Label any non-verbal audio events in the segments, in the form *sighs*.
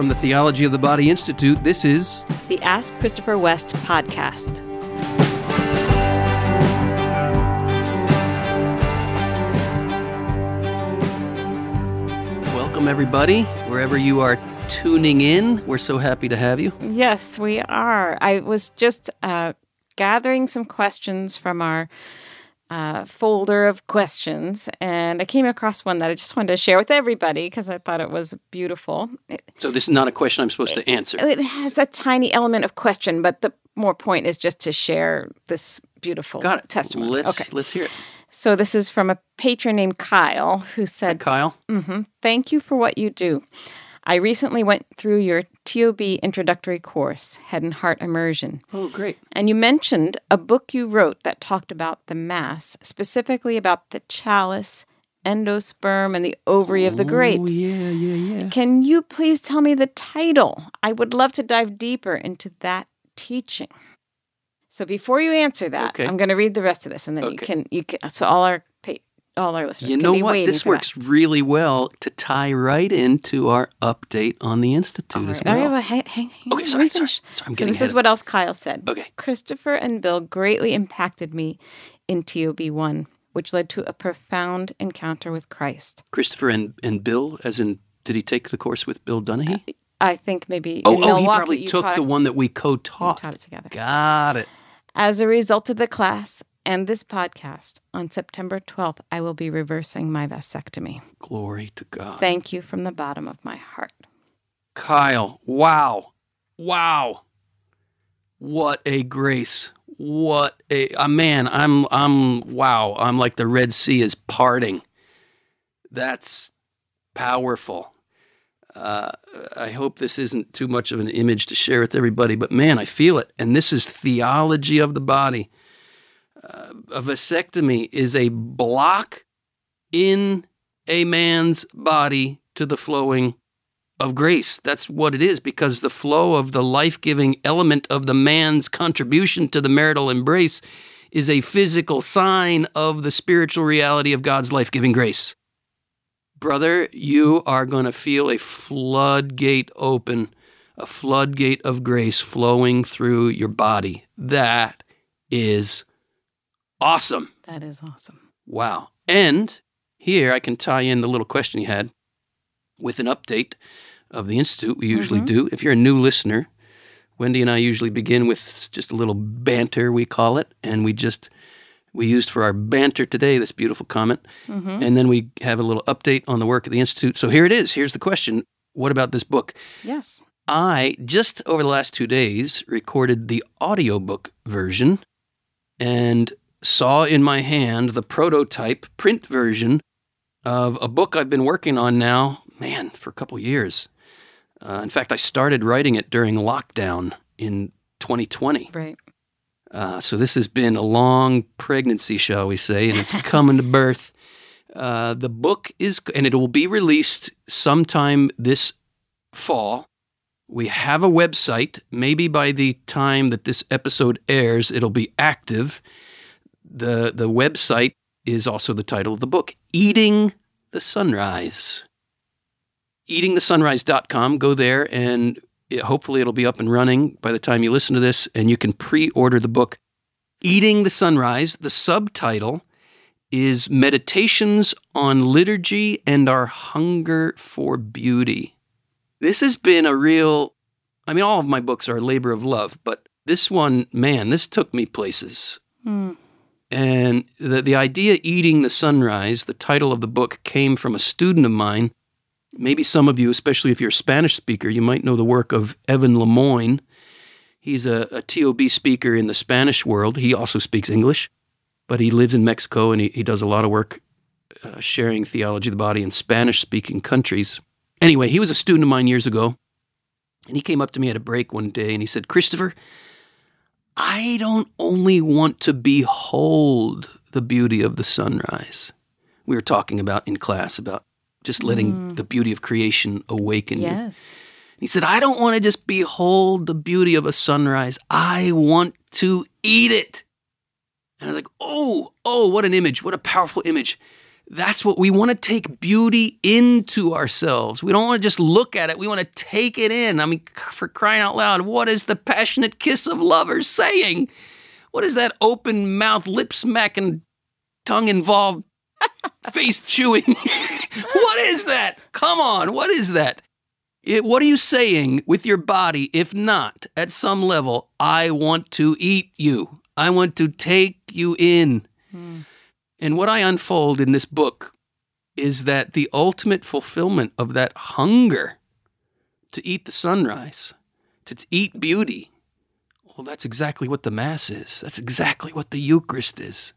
From the Theology of the Body Institute, this is the Ask Christopher West podcast. Welcome, everybody, wherever you are tuning in. We're so happy to have you. Yes, we are. I was just uh, gathering some questions from our uh, folder of questions, and I came across one that I just wanted to share with everybody because I thought it was beautiful. It, so this is not a question I'm supposed to answer. It has a tiny element of question, but the more point is just to share this beautiful Got it. testimony. Let's okay. let's hear it. So this is from a patron named Kyle who said, Hi, Kyle. Mm-hmm. Thank you for what you do. I recently went through your TOB introductory course, Head and Heart Immersion. Oh, great. And you mentioned a book you wrote that talked about the Mass, specifically about the chalice, endosperm, and the ovary of the oh, grapes. Oh, yeah, yeah, yeah. Can you please tell me the title? I would love to dive deeper into that teaching. So before you answer that, Okay. I'm going to read the rest of this, and then you can you can. So all our all our listeners You know what? This for that. works really well to tie right into our update on the Institute All as right. well. Right, hang, hang, hang Okay, sorry, sorry. Sorry, I'm So getting this is what else Kyle said. Okay. Christopher and Bill greatly impacted me in TOB1, which led to a profound encounter with Christ. Christopher and, and Bill, as in, did he take the course with Bill Donaghy? I think maybe oh, oh, he probably took the one that we co-taught. taught it together. Got it. As a result of the class and this podcast, on September 12th, I will be reversing my vasectomy. Glory to God. Thank you from the bottom of my heart. Kyle, wow. Wow. What a grace. What a, a man, I'm I'm wow. I'm like the Red Sea is parting. That's powerful. Uh, I hope this isn't too much of an image to share with everybody, but man, I feel it. And this is theology of the body. Uh, a vasectomy is a block in a man's body to the flowing of grace. That's what it is because the flow of the life giving element of the man's contribution to the marital embrace is a physical sign of the spiritual reality of God's life giving grace. Brother, you are going to feel a floodgate open, a floodgate of grace flowing through your body. That is awesome. That is awesome. Wow. And here I can tie in the little question you had with an update of the Institute. We usually Mhm. do. If you're a new listener, Wendy and I usually begin with just a little banter, we call it. And we just, we used for our banter today this beautiful comment. hmm And then we have a little update on the work of the Institute. So here it is. Here's the question What about this book? Yes. I just over the last two days recorded the audiobook version and saw in my hand the prototype print version of a book I've been working on now, man, for a couple years. Uh, in fact, I started writing it during lockdown in 2020. Right. Uh, so this has been a long pregnancy, shall we say, and it's coming to *laughs* birth. Uh, the book is, and it will be released sometime this fall. We have a website. Maybe by the time that this episode airs, it'll be active. The The website is also the title of the book, "Eating the Sunrise." Eatingthesunrise.com. Go there, and it, hopefully it'll be up and running by the time you listen to this, and you can pre-order the book, "Eating the Sunrise." The subtitle is Meditations on Liturgy and Our Hunger for Beauty. This has been a real, I mean, all of my books are a labor of love, but this one, man, this took me places. Hmm. And the, the idea, Eating the Sunrise, the title of the book came from a student of mine. Maybe some of you, especially if you're a Spanish speaker, you might know the work of Evan Lemoyne. He's a, a TOB speaker in the Spanish world. He also speaks English but he lives in Mexico and he, he does a lot of work uh, sharing theology of the body in Spanish speaking countries. Anyway, he was a student of mine years ago, and he came up to me at a break one day and he said, Christopher, I don't only want to behold the beauty of the sunrise. We were talking about in class about just letting mm. the beauty of creation awaken you. Yes. He said, I don't want to just behold the beauty of a sunrise. I want to eat it. And I was like, oh, oh, what an image. What a powerful image. That's what we want to take beauty into ourselves. We don't want to just look at it. We want to take it in. I mean, for crying out loud, what is the passionate kiss of lovers saying? What is that open mouth, lip smacking, tongue involved, *laughs* face chewing? *laughs* what is that? Come on, what is that? It, what are you saying with your body if not, at some level, I want to eat you? I want to take you in. Hmm. And what I unfold in this book is that the ultimate fulfillment of that hunger to eat the sunrise, to eat beauty, well, that's exactly what the Mass is. That's exactly what the Eucharist is.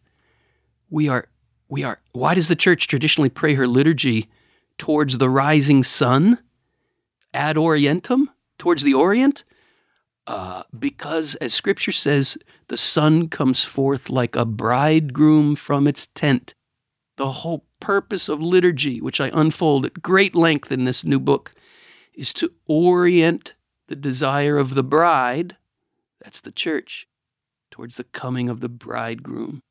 We are, we are, why does the church traditionally pray her liturgy towards the rising sun? Ad orientem? Towards the Orient? Uh, because, as scripture says, the sun comes forth like a bridegroom from its tent. The whole purpose of liturgy, which I unfold at great length in this new book, is to orient the desire of the bride, that's the church, towards the coming of the bridegroom.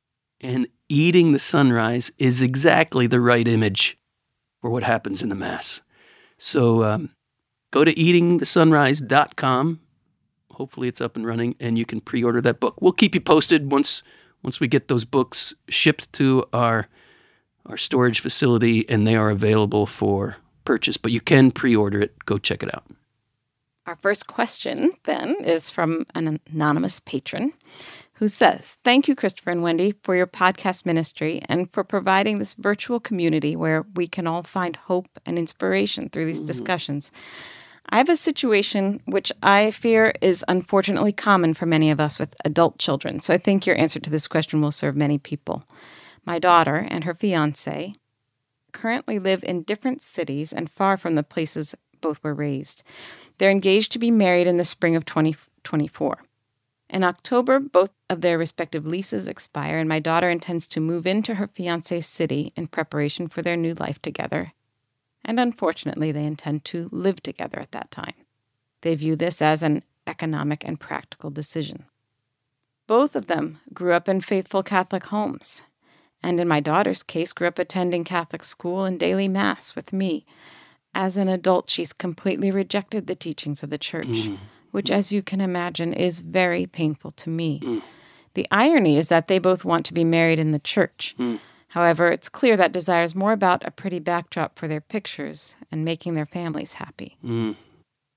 And eating the sunrise is exactly the right image for what happens in the Mass. So um, go to eatingthesunrise.com hopefully it's up and running and you can pre-order that book. We'll keep you posted once once we get those books shipped to our our storage facility and they are available for purchase, but you can pre-order it. Go check it out. Our first question then is from an anonymous patron who says, Thank you, Christopher and Wendy, for your podcast ministry and for providing this virtual community where we can all find hope and inspiration through these mm-hmm. discussions. I have a situation which I fear is unfortunately common for many of us with adult children. So I think your answer to this question will serve many people. My daughter and her fiance currently live in different cities and far from the places both were raised. They're engaged to be married in the spring of 2024. In October, both of their respective leases expire, and my daughter intends to move into her fiance's city in preparation for their new life together and unfortunately, they intend to live together at that time. They view this as an economic and practical decision. Both of them grew up in faithful Catholic homes, and in my daughter's case, grew up attending Catholic school and daily Mass with me. As an adult, she's completely rejected the teachings of the Church, mm. which, as you can imagine, is very painful to me. Mm. The irony is that they both want to be married in the Church. Mm. However, it's clear that desire is more about a pretty backdrop for their pictures and making their families happy. Mm.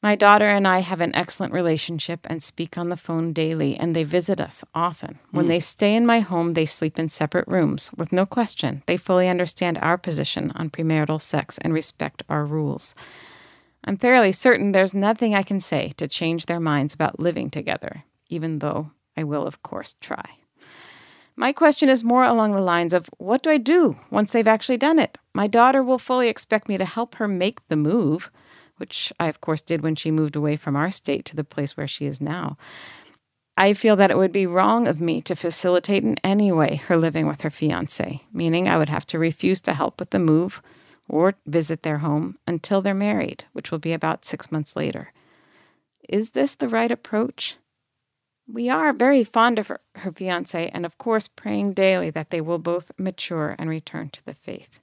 My daughter and I have an excellent relationship and speak on the phone daily, and they visit us often. When mm. they stay in my home, they sleep in separate rooms. With no question, they fully understand our position on premarital sex and respect our rules. I'm fairly certain there's nothing I can say to change their minds about living together, even though I will, of course, try. My question is more along the lines of what do I do once they've actually done it? My daughter will fully expect me to help her make the move, which I, of course, did when she moved away from our state to the place where she is now. I feel that it would be wrong of me to facilitate in any way her living with her fiance, meaning I would have to refuse to help with the move or visit their home until they're married, which will be about six months later. Is this the right approach? We are very fond of her, her fiance and, of course, praying daily that they will both mature and return to the faith.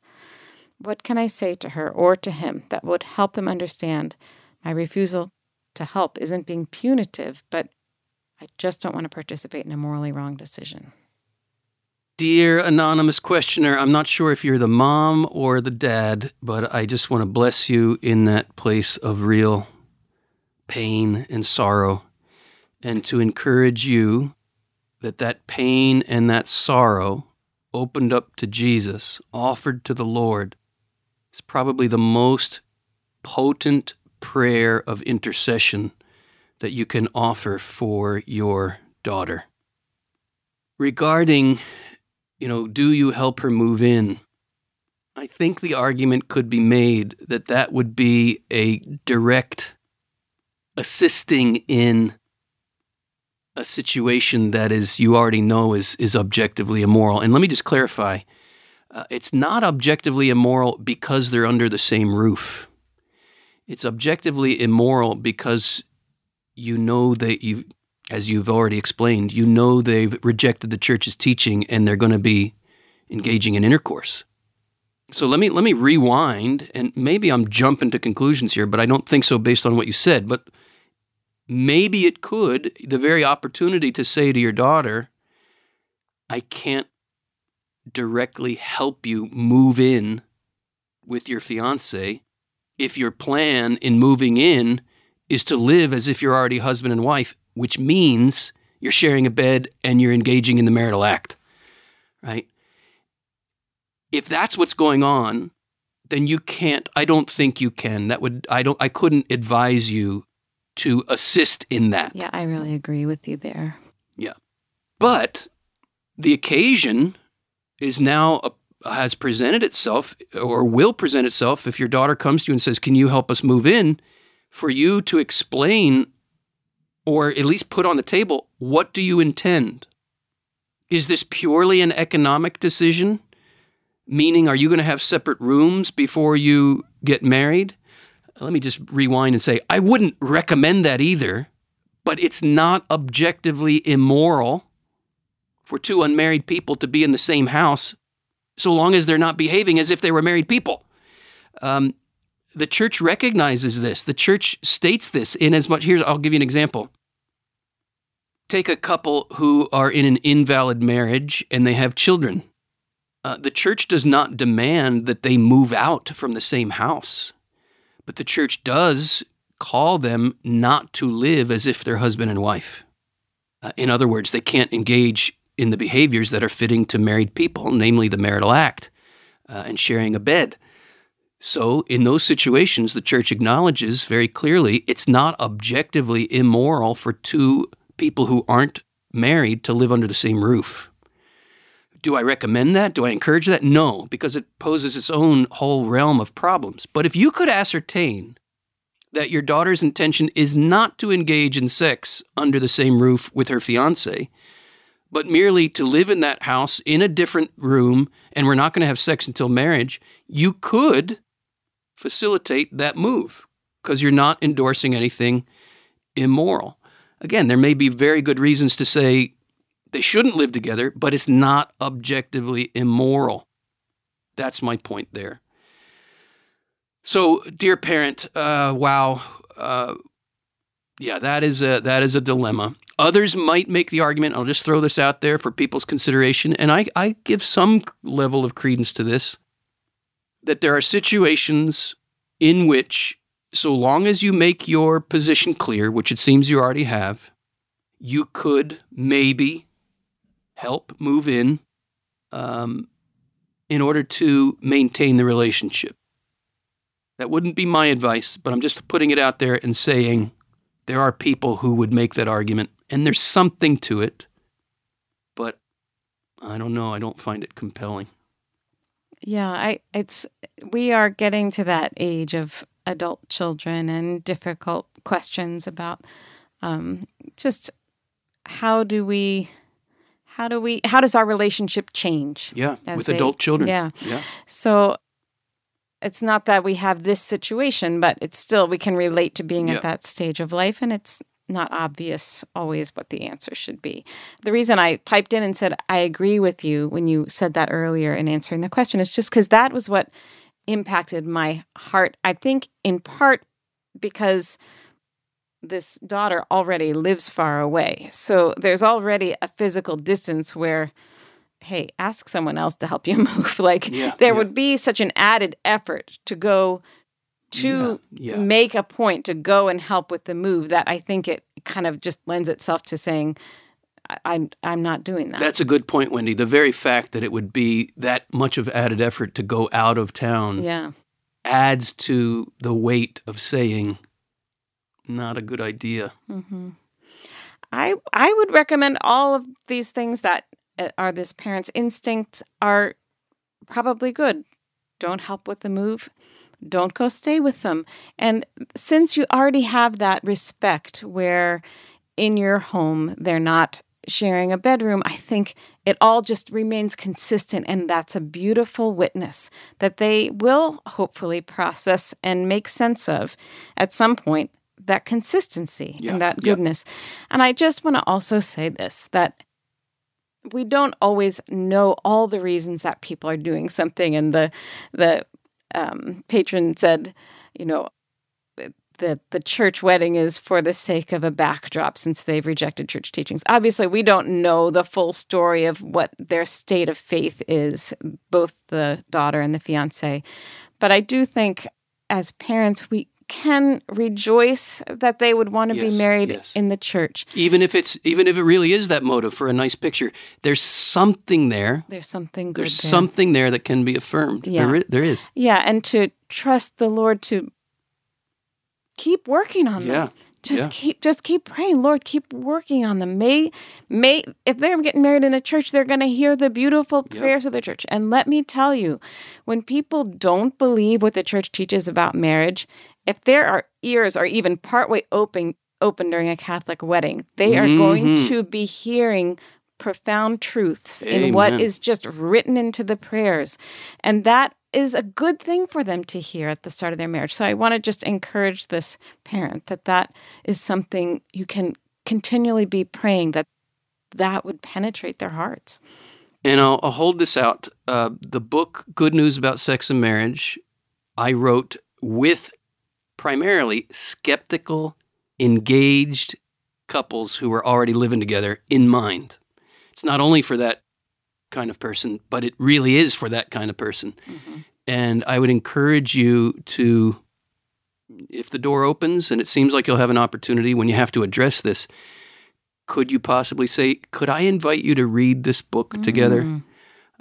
What can I say to her or to him that would help them understand my refusal to help isn't being punitive, but I just don't want to participate in a morally wrong decision? Dear anonymous questioner, I'm not sure if you're the mom or the dad, but I just want to bless you in that place of real pain and sorrow and to encourage you that that pain and that sorrow opened up to Jesus, offered to the Lord, is probably the most potent prayer of intercession that you can offer for your daughter. Regarding, you know, do you help her move in? I think the argument could be made that that would be a direct assisting in a situation that is you already know is is objectively immoral. And let me just clarify: uh, it's not objectively immoral because they're under the same roof. It's objectively immoral because you know that you, as you've already explained, you know they've rejected the church's teaching and they're going to be engaging in intercourse. So let me let me rewind, and maybe I'm jumping to conclusions here, but I don't think so based on what you said. But maybe it could the very opportunity to say to your daughter, "I can't directly help you move in with your fiance if your plan in moving in is to live as if you're already husband and wife, which means you're sharing a bed and you're engaging in the marital act, right? If that's what's going on, then you can't I don't think you can. That would I don't I couldn't advise you to assist in that. Yeah, I really agree with you there. Yeah. But the occasion is now a, has presented itself or will present itself if your daughter comes to you and says, "Can you help us move in?" for you to explain or at least put on the table what do you intend? Is this purely an economic decision? Meaning, are you going to have separate rooms before you get married? Let me just rewind and say, I wouldn't recommend that either, but it's not objectively immoral for two unmarried people to be in the same house so long as they're not behaving as if they were married people. Um, the church recognizes this. The church states this in as much. Here, I'll give you an example. Take a couple who are in an invalid marriage and they have children. Uh, the church does not demand that they move out from the same house, but the church does call them not to live as if they're husband and wife. Uh, in other words, they can't engage in the behaviors that are fitting to married people, namely the marital act uh, and sharing a bed. So, in those situations, the church acknowledges very clearly it's not objectively immoral for two people who aren't married to live under the same roof. Do I recommend that? Do I encourage that? No, because it poses its own whole realm of problems. But if you could ascertain that your daughter's intention is not to engage in sex under the same roof with her fiance, but merely to live in that house in a different room, and we're not going to have sex until marriage, you could facilitate that move because you're not endorsing anything immoral. Again, there may be very good reasons to say they shouldn't live together, but it's not objectively immoral. That's my point there. So, dear parent, uh, wow, uh, yeah, that is a that is a dilemma. Others might make the argument. I'll just throw this out there for people's consideration, and I, I give some level of credence to this that there are situations in which, so long as you make your position clear, which it seems you already have, you could maybe help move in um, in order to maintain the relationship. That wouldn't be my advice, but I'm just putting it out there and saying there are people who would make that argument, and there's something to it, but I don't know. I don't find it compelling. Yeah, I it's we are getting to that age of adult children and difficult questions about um, just how do we how do we how does our relationship change? Yeah, with they, adult children. Yeah. Yeah. So it's not that we have this situation, but it's still we can relate to being yeah. at that stage of life and it's not obvious always what the answer should be. The reason I piped in and said I agree with you when you said that earlier in answering the question is just because that was what impacted my heart. I think in part because this daughter already lives far away. So there's already a physical distance where, hey, ask someone else to help you *laughs* move. like yeah, there yeah. would be such an added effort to go to yeah, make a point to go and help with the move that I think it kind of just lends itself to saying, I'm I'm not doing that. That's a good point, Wendy. The very fact that it would be that much of added effort to go out of town yeah. adds to the weight of saying, not a good idea. Mm-hmm. I I would recommend all of these things that uh, are this parent's instinct are probably good. Don't help with the move don't go stay with them. And since you already have that respect where in your home they're not sharing a bedroom, I think it all just remains consistent. And that's a beautiful witness that they will hopefully process and make sense of at some point that consistency yeah. and that goodness. Yeah. And I just want to also say this that we don't always know all the reasons that people are doing something. And the the um, patron said, you know, that the church wedding is for the sake of a backdrop since they've rejected church teachings. Obviously, we don't know the full story of what their state of faith is, both the daughter and the fiance. But I do think as parents, we can rejoice that they would want to Yes, be married yes. in the church. Even if it's even if it really is that motive for a nice picture, there's something there. There's something good There's there. something there that can be affirmed. Yeah. There, is, there is. Yeah, and to trust the Lord to keep working on Yeah. them. Just Yeah. keep just keep praying, Lord, keep working on them. May may if they're getting married in a church, they're going to hear the beautiful Yep. prayers of the church. And let me tell you, when people don't believe what the church teaches about marriage, if their are ears are even partway open open during a Catholic wedding, they are going Mhm. to be hearing profound truths in what is just written into the prayers. And that is a good thing for them to hear at the start of their marriage. So I want to just encourage this parent that that is something you can continually be praying that that would penetrate their hearts. And I'll, I'll hold this out. Uh, the book Good News About Sex and Marriage, I wrote with primarily skeptical, engaged couples who were already living together in mind. It's not only for that kind of person, but it really is for that kind of person. And I would encourage you to, if the door opens and it seems like you'll have an opportunity when you have to address this, could you possibly say, Could I invite you to read this book together? Mm.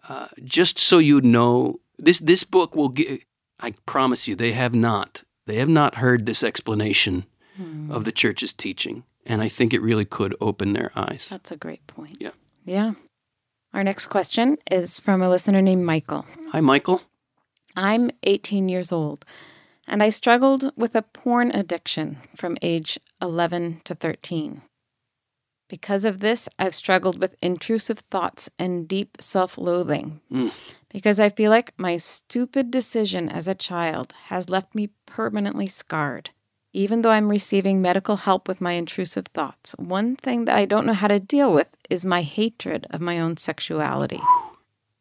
Uh, just so you know, this, this book will give, I promise you, they have not. They have not heard this explanation Mm. of the church's teaching. And I think it really could open their eyes. That's a great point. Yeah. Yeah. Our next question is from a listener named Michael. Hi, Michael. I'm 18 years old and I struggled with a porn addiction from age 11 to 13. Because of this, I've struggled with intrusive thoughts and deep self loathing. Mm. Because I feel like my stupid decision as a child has left me permanently scarred. Even though I'm receiving medical help with my intrusive thoughts, one thing that I don't know how to deal with is my hatred of my own sexuality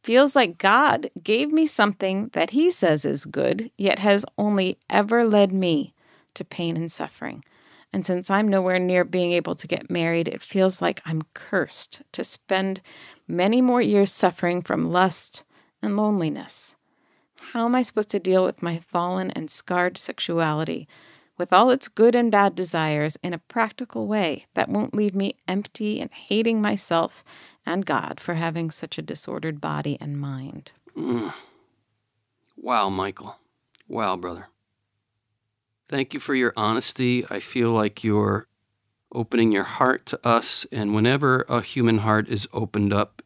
feels like God gave me something that He says is good, yet has only ever led me to pain and suffering. And since I'm nowhere near being able to get married, it feels like I'm cursed to spend many more years suffering from lust and loneliness. How am I supposed to deal with my fallen and scarred sexuality, with all its good and bad desires, in a practical way that won't leave me empty and hating myself and God for having such a disordered body and mind? Mm. *sighs* Wow, Michael. Wow, brother. Thank you for your honesty. I feel like you're opening your heart to us, and whenever a human heart is opened up,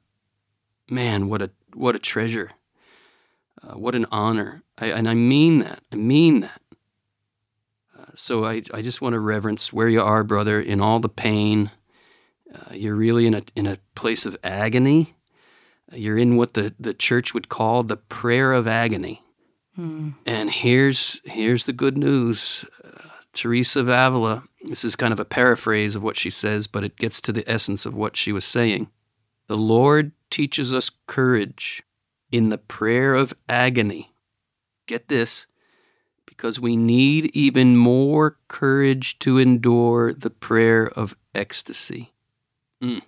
man, what a what a treasure. Uh, what an honor. I, and I mean that. I mean that. Uh, so I, I just want to reverence where you are, brother, in all the pain. Uh, you're really in a in a place of agony. You're in what the, the church would call the prayer of agony. And here's here's the good news. Uh, Teresa of Avila, this is kind of a paraphrase of what she says, but it gets to the essence of what she was saying. The Lord teaches us courage in the prayer of agony. Get this, because we need even more courage to endure the prayer of ecstasy. Mm.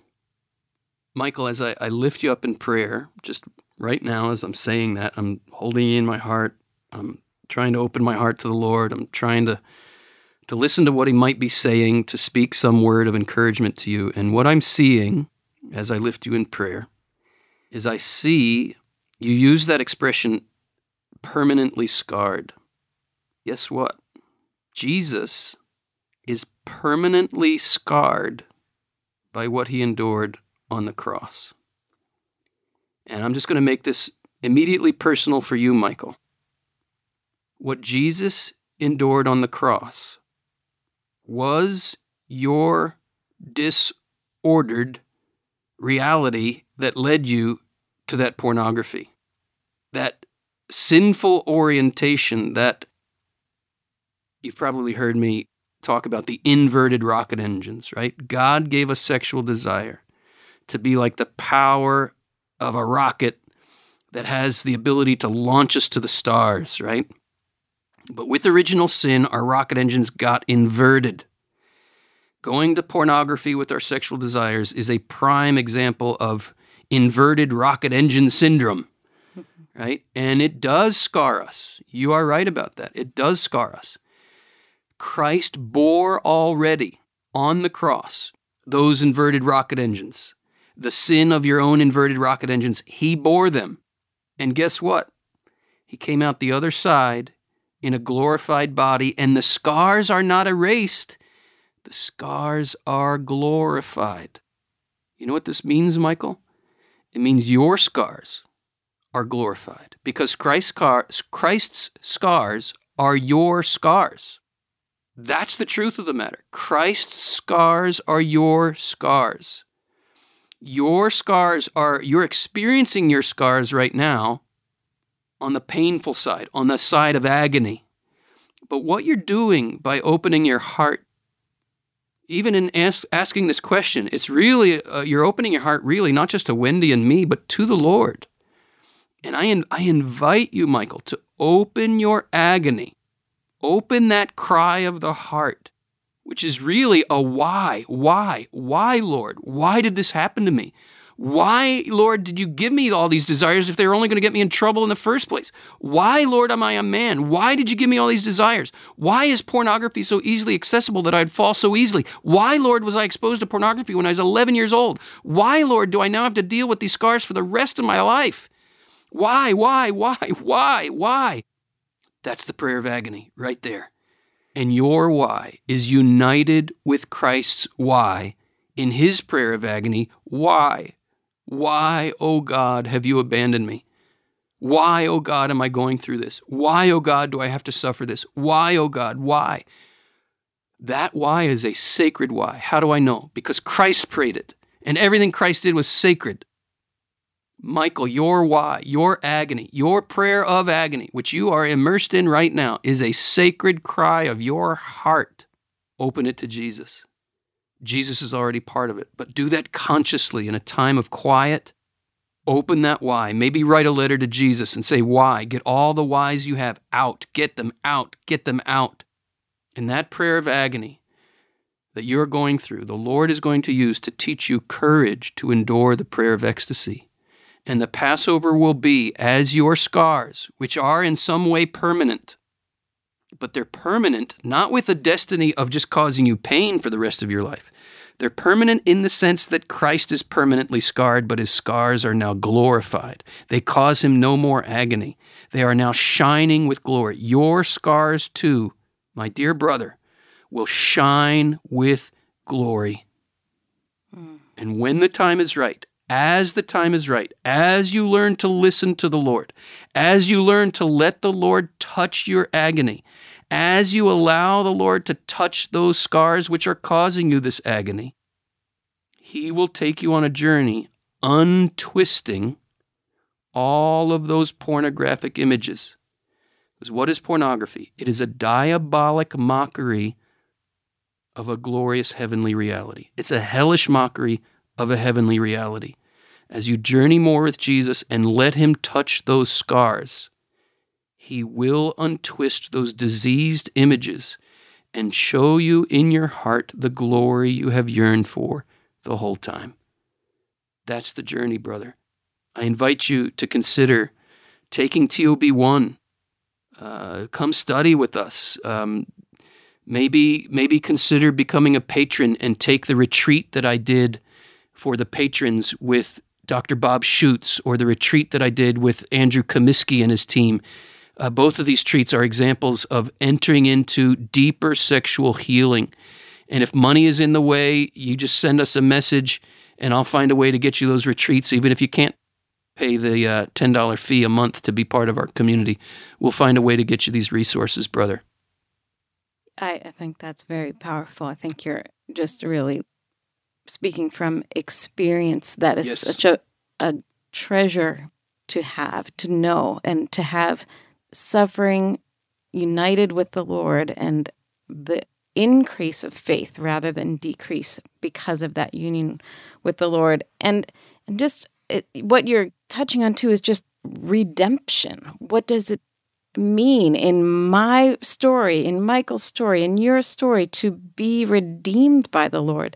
Michael, as I, I lift you up in prayer, just right now as I'm saying that, I'm holding you in my heart. I'm trying to open my heart to the Lord. I'm trying to to listen to what he might be saying, to speak some word of encouragement to you. And what I'm seeing as I lift you in prayer is I see you use that expression permanently scarred. Guess what? Jesus is permanently scarred by what he endured on the cross. And I'm just going to make this immediately personal for you, Michael. What Jesus endured on the cross was your disordered reality that led you to that pornography, that sinful orientation that you've probably heard me talk about the inverted rocket engines, right? God gave us sexual desire to be like the power of a rocket that has the ability to launch us to the stars, right? But with original sin, our rocket engines got inverted. Going to pornography with our sexual desires is a prime example of inverted rocket engine syndrome, right? And it does scar us. You are right about that. It does scar us. Christ bore already on the cross those inverted rocket engines. The sin of your own inverted rocket engines, he bore them. And guess what? He came out the other side in a glorified body, and the scars are not erased. The scars are glorified. You know what this means, Michael? It means your scars are glorified because Christ's, scars, Christ's scars are your scars. That's the truth of the matter. Christ's scars are your scars. Your scars are, you're experiencing your scars right now on the painful side, on the side of agony. But what you're doing by opening your heart, even in ask, asking this question, it's really, uh, you're opening your heart really not just to Wendy and me, but to the Lord. And I, in, I invite you, Michael, to open your agony, open that cry of the heart, which is really a why, why, why, Lord? Why did this happen to me? Why, Lord, did you give me all these desires if they were only going to get me in trouble in the first place? Why, Lord, am I a man? Why did you give me all these desires? Why is pornography so easily accessible that I'd fall so easily? Why, Lord, was I exposed to pornography when I was 11 years old? Why, Lord, do I now have to deal with these scars for the rest of my life? Why, why, why, why, why? That's the prayer of agony right there. And your why is united with Christ's why in his prayer of agony. Why? Why, O oh God, have you abandoned me? Why, O oh God, am I going through this? Why, O oh God, do I have to suffer this? Why, O God, why? That why is a sacred why. How do I know? Because Christ prayed it, and everything Christ did was sacred. Michael, your why, your agony, your prayer of agony, which you are immersed in right now, is a sacred cry of your heart. Open it to Jesus. Jesus is already part of it. But do that consciously in a time of quiet. Open that why. Maybe write a letter to Jesus and say, Why? Get all the whys you have out. Get them out. Get them out. In that prayer of agony that you're going through, the Lord is going to use to teach you courage to endure the prayer of ecstasy. And the Passover will be as your scars, which are in some way permanent, but they're permanent, not with a destiny of just causing you pain for the rest of your life. They're permanent in the sense that Christ is permanently scarred, but his scars are now glorified. They cause him no more agony. They are now shining with glory. Your scars, too, my dear brother, will shine with glory. Mm. And when the time is right, as the time is right, as you learn to listen to the Lord, as you learn to let the Lord touch your agony, as you allow the Lord to touch those scars which are causing you this agony, He will take you on a journey untwisting all of those pornographic images. Because what is pornography? It is a diabolic mockery of a glorious heavenly reality. It's a hellish mockery of a heavenly reality. As you journey more with Jesus and let Him touch those scars, He will untwist those diseased images and show you in your heart the glory you have yearned for the whole time. That's the journey, brother. I invite you to consider taking TOB 1. Uh, come study with us. Um, maybe, maybe consider becoming a patron and take the retreat that I did for the patrons with Dr. Bob Schuchts or the retreat that I did with Andrew Comiskey and his team. Uh, both of these treats are examples of entering into deeper sexual healing. And if money is in the way, you just send us a message and I'll find a way to get you those retreats, even if you can't pay the uh, $10 fee a month to be part of our community. We'll find a way to get you these resources, brother. I, I think that's very powerful. I think you're just really speaking from experience, that is yes. such a, a treasure to have, to know, and to have suffering united with the Lord and the increase of faith rather than decrease because of that union with the Lord. And and just it, what you're touching on too is just redemption. What does it mean in my story, in Michael's story, in your story to be redeemed by the Lord?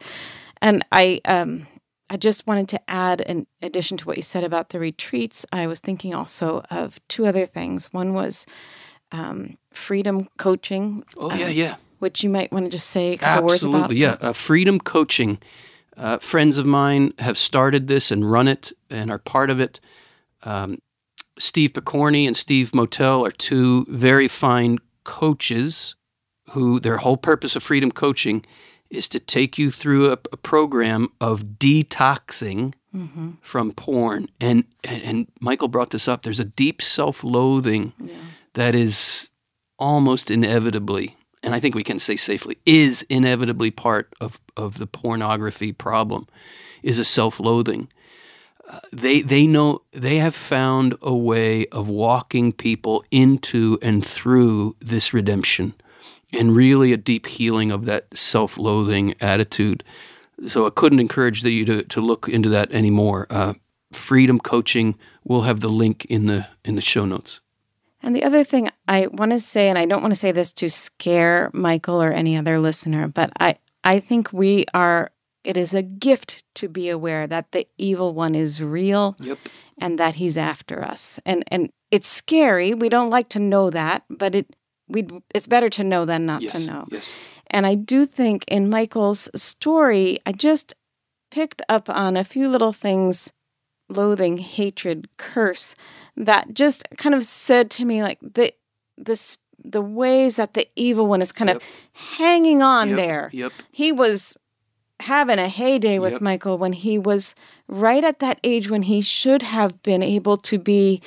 And I um I just wanted to add, in addition to what you said about the retreats, I was thinking also of two other things. One was um, freedom coaching. Oh, yeah, uh, yeah. Which you might want to just say a couple words about. Absolutely, yeah. Uh, freedom coaching. Uh, friends of mine have started this and run it and are part of it. Um, Steve Picorni and Steve Motel are two very fine coaches who their whole purpose of freedom coaching is to take you through a, a program of detoxing Mm-hmm. from porn. And, and and Michael brought this up. There's a deep self-loathing Yeah. that is almost inevitably, and I think we can say safely, is inevitably part of, of the pornography problem, is a self-loathing. Uh, they they know they have found a way of walking people into and through this redemption, and really a deep healing of that self-loathing attitude. So I couldn't encourage you to to look into that anymore. Uh, Freedom Coaching. We'll have the link in the in the show notes. And the other thing I want to say, and I don't want to say this to scare Michael or any other listener, but I, I think we are, it is a gift to be aware that the evil one is real Yep. and that he's after us. And, and it's scary. We don't like to know that, but it, we, it's better to know than not Yes. to know. Yes. And I do think in Michael's story, I just picked up on a few little things loathing, hatred, curse that just kind of said to me like the this the ways that the evil one is kind Yep. of hanging on Yep. there. Yep. He was having a heyday with Yep. Michael when he was right at that age when he should have been able to be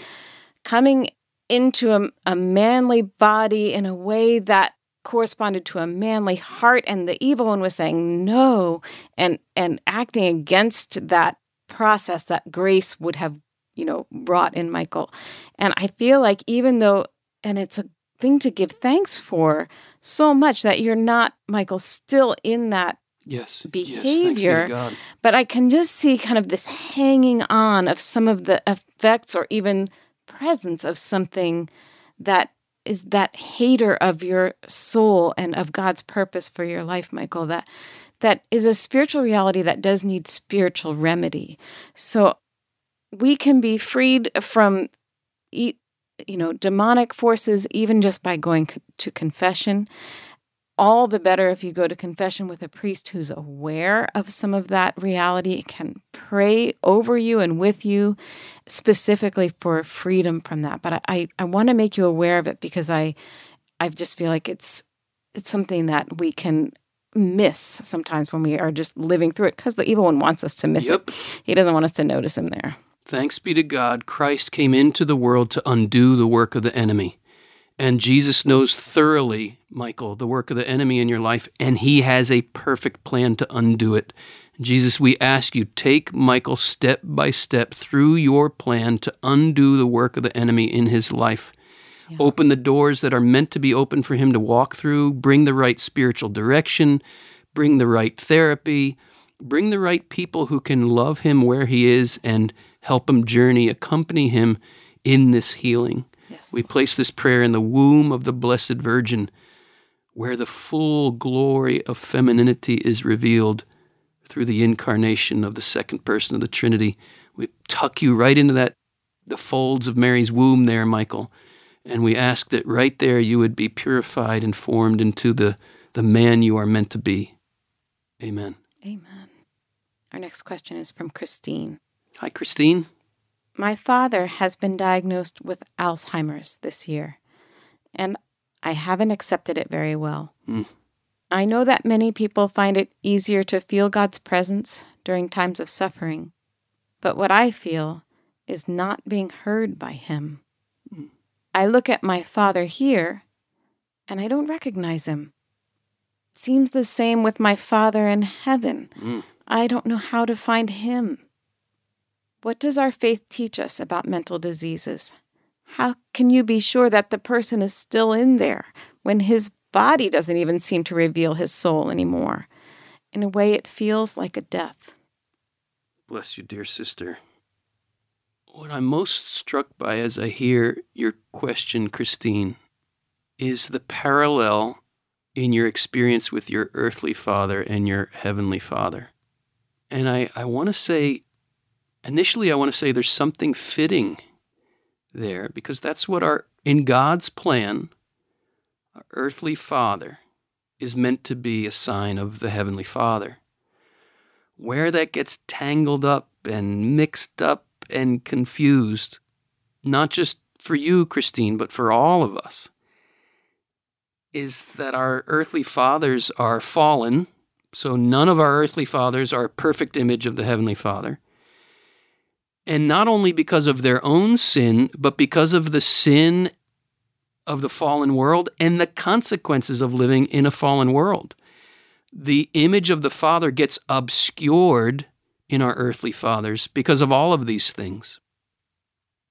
coming into a, a manly body in a way that corresponded to a manly heart and the evil one was saying no and and acting against that process that grace would have you know brought in michael and i feel like even though and it's a thing to give thanks for so much that you're not michael still in that Yes. Behavior. Yes. Thanks be to God. but I can just see kind of this hanging on of some of the effects or even presence of something that is that hater of your soul and of God's purpose for your life, Michael, that that is a spiritual reality that does need spiritual remedy. So we can be freed from you know demonic forces even just by going to confession all the better if you go to confession with a priest who's aware of some of that reality, can pray over you and with you specifically for freedom from that. But I, I, I want to make you aware of it because I I just feel like it's it's something that we can miss sometimes when we are just living through it because the evil one wants us to miss Yep. it. He doesn't want us to notice him there. Thanks be to God, Christ came into the world to undo the work of the enemy. And Jesus knows thoroughly, Michael, the work of the enemy in your life, and he has a perfect plan to undo it. Jesus, we ask you, take Michael step by step through your plan to undo the work of the enemy in his life. Open the doors that are meant to be open for him to walk through, bring the right spiritual direction, bring the right therapy, bring the right people who can love him where he is and help him journey, accompany him in this healing. We place this prayer in the womb of the Blessed Virgin, where the full glory of femininity is revealed through the incarnation of the second person of the Trinity. We tuck you right into that the folds of Mary's womb there, Michael. And we ask that right there you would be purified and formed into the, the man you are meant to be. Amen. Amen. Our next question is from Christine. Hi, Christine. My father has been diagnosed with Alzheimer's this year, and I haven't accepted it very well. Mm. I know that many people find it easier to feel God's presence during times of suffering, but what I feel is not being heard by Him. I look at my father here, and I don't recognize him. Seems the same with my father in heaven. Mm. I don't know how to find him. What does our faith teach us about mental diseases? How can you be sure that the person is still in there when his body doesn't even seem to reveal his soul anymore. In a way, it feels like a death. Bless you, dear sister. What I'm most struck by as I hear your question, Christine, is the parallel in your experience with your earthly father and your heavenly father. And I, I want to say, initially, I want to say there's something fitting there because that's what our, in God's plan, our earthly father is meant to be a sign of the heavenly father. Where that gets tangled up and mixed up and confused, not just for you, Christine, but for all of us, is that our earthly fathers are fallen. So none of our earthly fathers are a perfect image of the Heavenly Father. And not only because of their own sin, but because of the sin of the fallen world and the consequences of living in a fallen world. The image of the Father gets obscured in our earthly fathers because of all of these things.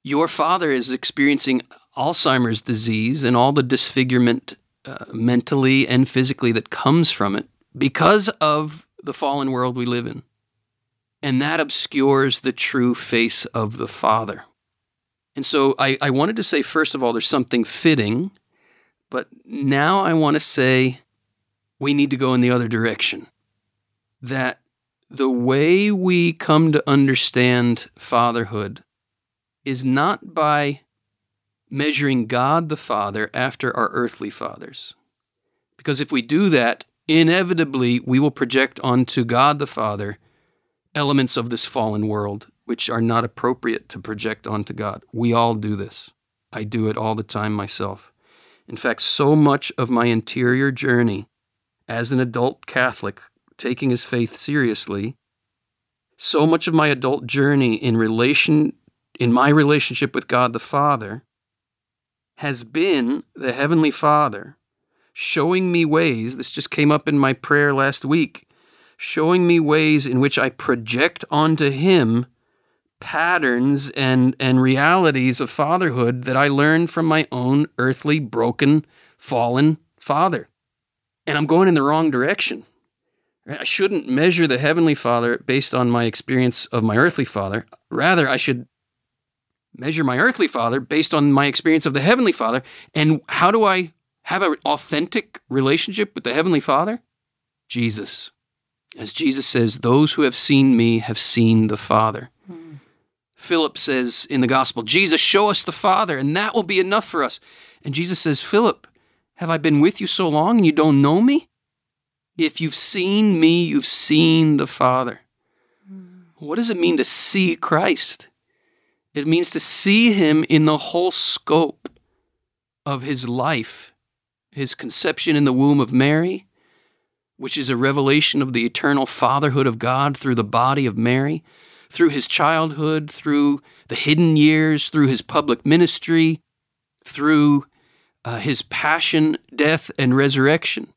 Your father is experiencing Alzheimer's disease and all the disfigurement uh, mentally and physically that comes from it because of the fallen world we live in. And that obscures the true face of the Father. And so I, I wanted to say, first of all, there's something fitting, but now I want to say we need to go in the other direction. That the way we come to understand fatherhood is not by measuring God the Father after our earthly fathers. Because if we do that, inevitably we will project onto God the Father elements of this fallen world which are not appropriate to project onto God. We all do this. I do it all the time myself. In fact, so much of my interior journey as an adult Catholic, taking his faith seriously, so much of my adult journey in relation in my relationship with God the Father has been the Heavenly Father showing me ways, this just came up in my prayer last week, showing me ways in which I project onto Him patterns and, and realities of fatherhood that I learned from my own earthly, broken, fallen father. And I'm going in the wrong direction. I shouldn't measure the Heavenly Father based on my experience of my earthly father. Rather, I should measure my earthly father based on my experience of the heavenly father. And how do I have an authentic relationship with the heavenly father? Jesus. As Jesus says, those who have seen me have seen the Father. Hmm. Philip says in the gospel, Jesus, show us the Father, and that will be enough for us. And Jesus says, Philip, have I been with you so long and you don't know me? If you've seen me, you've seen the Father. Hmm. What does it mean to see Christ? It means to see him in the whole scope of his life, his conception in the womb of Mary, which is a revelation of the eternal fatherhood of God through the body of Mary, through his childhood, through the hidden years, through his public ministry, through uh, his passion, death, and resurrection.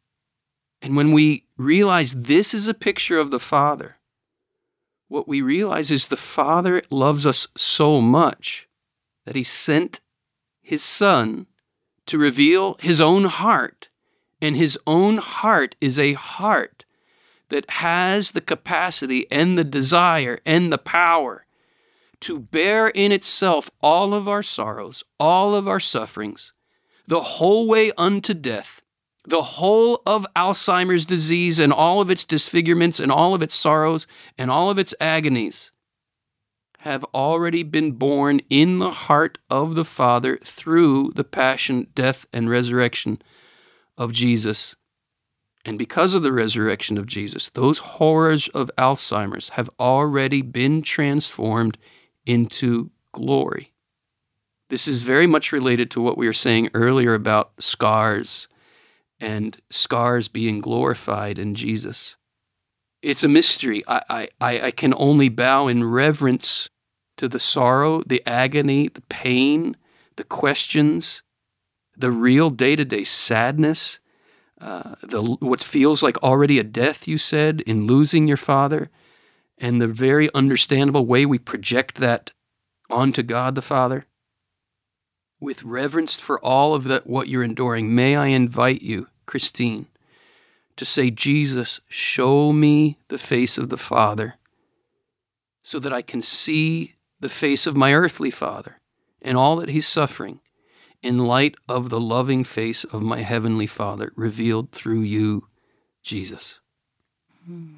And when we realize this is a picture of the Father, what we realize is the Father loves us so much that He sent His Son to reveal His own heart. And His own heart is a heart that has the capacity and the desire and the power to bear in itself all of our sorrows, all of our sufferings, the whole way unto death, the whole of Alzheimer's disease and all of its disfigurements and all of its sorrows and all of its agonies have already been borne in the heart of the Father through the passion, death, and resurrection of Jesus. And because of the resurrection of Jesus, those horrors of Alzheimer's have already been transformed into glory. This is very much related to what we were saying earlier about scars and scars being glorified in Jesus. It's a mystery. I, I, I can only bow in reverence to the sorrow, the agony, the pain, the questions, the real day to day sadness, uh, the, what feels like already a death, you said, in losing your father, and the very understandable way we project that onto God the Father. With reverence for all of that, what you're enduring, may I invite you Christine to say, Jesus, show me the face of the Father so that I can see the face of my earthly father and all that he's suffering in light of the loving face of my heavenly father revealed through you, Jesus. Mm.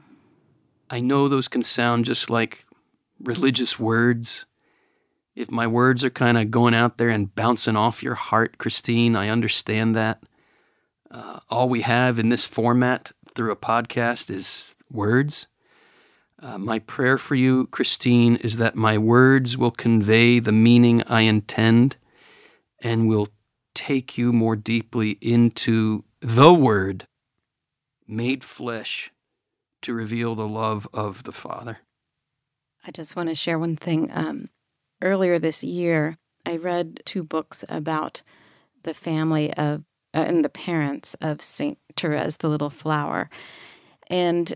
I know those can sound just like religious words. If my words are kind of going out there and bouncing off your heart, Christine, I understand that. Uh, all we have in this format through a podcast is words. Uh, my prayer for you, Christine, is that my words will convey the meaning I intend and will take you more deeply into the Word made flesh to reveal the love of the Father. I just want to share one thing. Um, earlier this year, I read two books about the family of uh, and the parents of Saint Therese, the Little Flower. And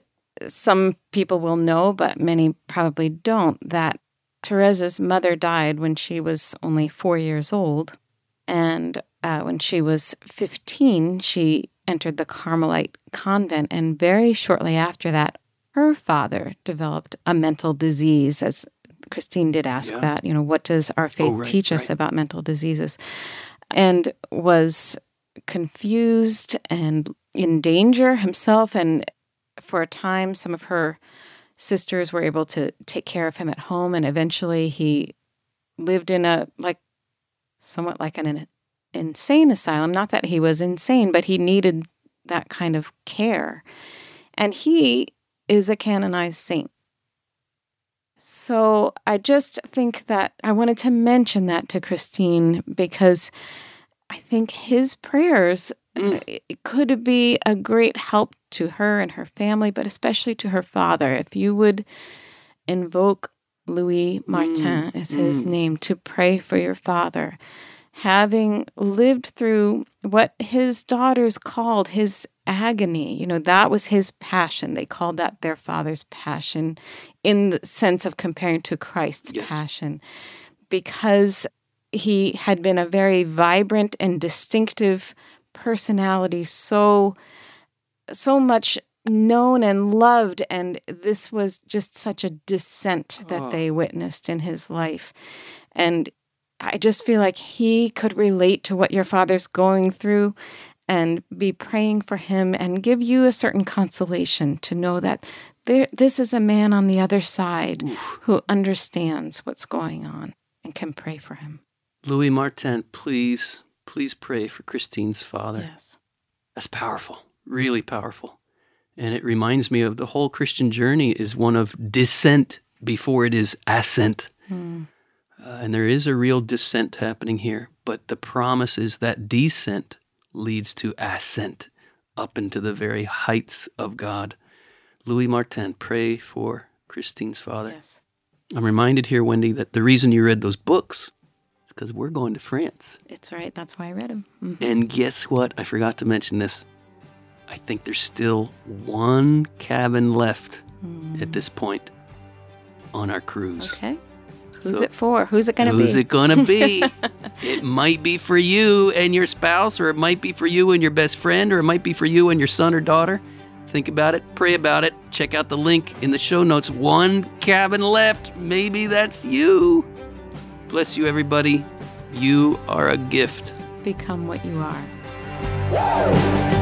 some people will know, but many probably don't, that Therese's mother died when she was only four years old. And uh, when she was 15, she entered the Carmelite convent. And very shortly after that, her father developed a mental disease, as Christine did ask yeah. that. You know, what does our faith oh, right, teach right. us about mental diseases? And was confused and in danger himself and for a time, some of her sisters were able to take care of him at home, and eventually he lived in a like somewhat like an insane asylum. Not that he was insane, but he needed that kind of care. And he is a canonized saint. So I just think that I wanted to mention that to Christine because I think his prayers mm. could be a great help to her and her family, but especially to her father. If you would invoke Louis Martin, mm. is his mm. name, to pray for your father, having lived through what his daughters called his agony, you know, that was his passion. They called that their father's passion in the sense of comparing to Christ's yes. passion. Because he had been a very vibrant and distinctive personality, so so much known and loved and this was just such a descent that oh. they witnessed in his life and i just feel like he could relate to what your father's going through and be praying for him and give you a certain consolation to know that there, this is a man on the other side Oof. who understands what's going on and can pray for him louis martin please please pray for christine's father yes that's powerful really powerful. And it reminds me of the whole Christian journey is one of descent before it is ascent. Hmm. Uh, and there is a real descent happening here, but the promise is that descent leads to ascent up into the very heights of God. Louis Martin, pray for Christine's father. Yes. I'm reminded here, Wendy, that the reason you read those books is because we're going to France. It's right. That's why I read them. Mm-hmm. And guess what? I forgot to mention this. I think there's still one cabin left mm. at this point on our cruise. Okay. Who's so, it for? Who's it going to be? Who's it going to be? *laughs* it might be for you and your spouse, or it might be for you and your best friend, or it might be for you and your son or daughter. Think about it, pray about it. Check out the link in the show notes. One cabin left. Maybe that's you. Bless you, everybody. You are a gift. Become what you are.